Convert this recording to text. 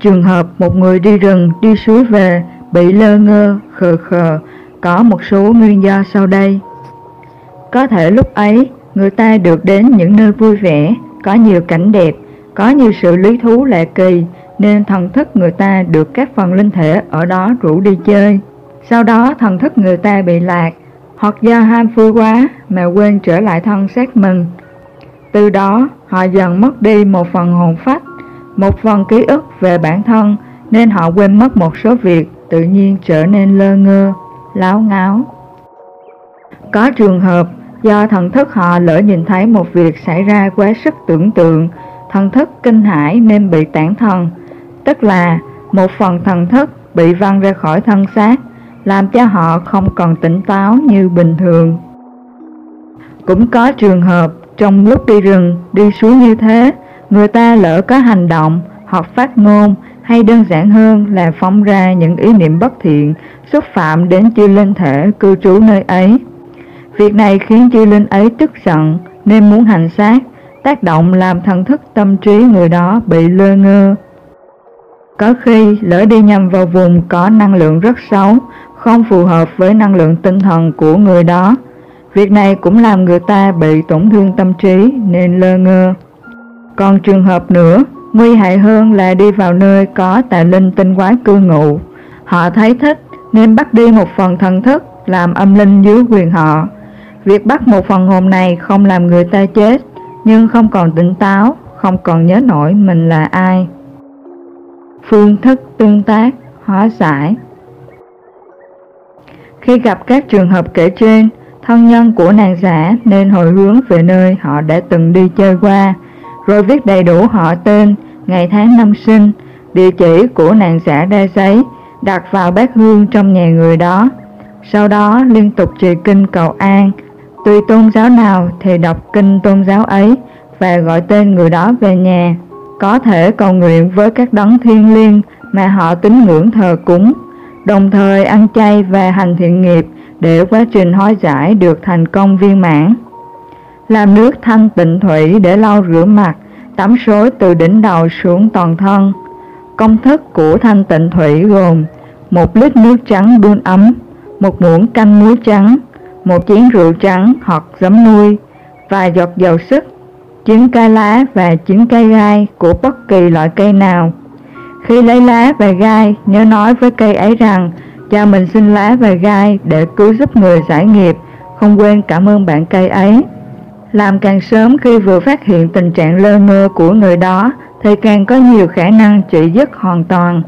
Trường hợp một người đi rừng, đi suối về, bị lơ ngơ, khờ khờ, có một số nguyên do sau đây. Có thể lúc ấy, người ta được đến những nơi vui vẻ, có nhiều cảnh đẹp, có nhiều sự lý thú lạ kỳ, nên thần thức người ta được các phần linh thể ở đó rủ đi chơi. Sau đó thần thức người ta bị lạc, hoặc do ham vui quá mà quên trở lại thân xác mình. Từ đó, họ dần mất đi một phần hồn phách, một phần ký ức về bản thân, nên họ quên mất một số việc, tự nhiên trở nên lơ ngơ, láo ngáo. Có trường hợp do thần thức họ lỡ nhìn thấy một việc xảy ra quá sức tưởng tượng, thần thức kinh hãi nên bị tản thần, tức là một phần thần thức bị văng ra khỏi thân xác, làm cho họ không còn tỉnh táo như bình thường. Cũng có trường hợp trong lúc đi rừng, đi xuống như thế, người ta lỡ có hành động hoặc phát ngôn hay đơn giản hơn là phóng ra những ý niệm bất thiện xúc phạm đến chư linh thể cư trú nơi ấy. Việc này khiến chư linh ấy tức giận nên muốn hành sát, tác động làm thần thức tâm trí người đó bị lơ ngơ. Có khi lỡ đi nhầm vào vùng có năng lượng rất xấu, không phù hợp với năng lượng tinh thần của người đó. Việc này cũng làm người ta bị tổn thương tâm trí nên lơ ngơ. Còn trường hợp nữa, nguy hại hơn là đi vào nơi có tà linh tinh quái cư ngụ. Họ thấy thích nên bắt đi một phần thần thức làm âm linh dưới quyền họ. Việc bắt một phần hồn này không làm người ta chết, nhưng không còn tỉnh táo, không còn nhớ nổi mình là ai. Phương thức tương tác, hóa giải Khi gặp các trường hợp kể trên, thân nhân của nàng giả nên hồi hướng về nơi họ đã từng đi chơi qua, rồi viết đầy đủ họ tên, ngày tháng năm sinh, địa chỉ của nàng giả đa giấy, đặt vào bát hương trong nhà người đó. Sau đó liên tục trì kinh cầu an, tùy tôn giáo nào thì đọc kinh tôn giáo ấy và gọi tên người đó về nhà. Có thể cầu nguyện với các đấng thiên liêng mà họ tín ngưỡng thờ cúng, đồng thời ăn chay và hành thiện nghiệp để quá trình hóa giải được thành công viên mãn. Làm nước thanh tịnh thủy để lau rửa mặt, tắm xối từ đỉnh đầu xuống toàn thân. Công thức của thanh tịnh thủy gồm một lít nước trắng đun ấm, một muỗng canh muối trắng, một chén rượu trắng hoặc giấm nuôi, vài giọt dầu sức, chín cây lá và chín cây gai của bất kỳ loại cây nào. Khi lấy lá và gai, nhớ nói với cây ấy rằng cho mình xin lá và gai để cứu giúp người giải nghiệp, không quên cảm ơn bạn cây ấy. Làm càng sớm khi vừa phát hiện tình trạng lơ mơ của người đó, thì càng có nhiều khả năng trị dứt hoàn toàn.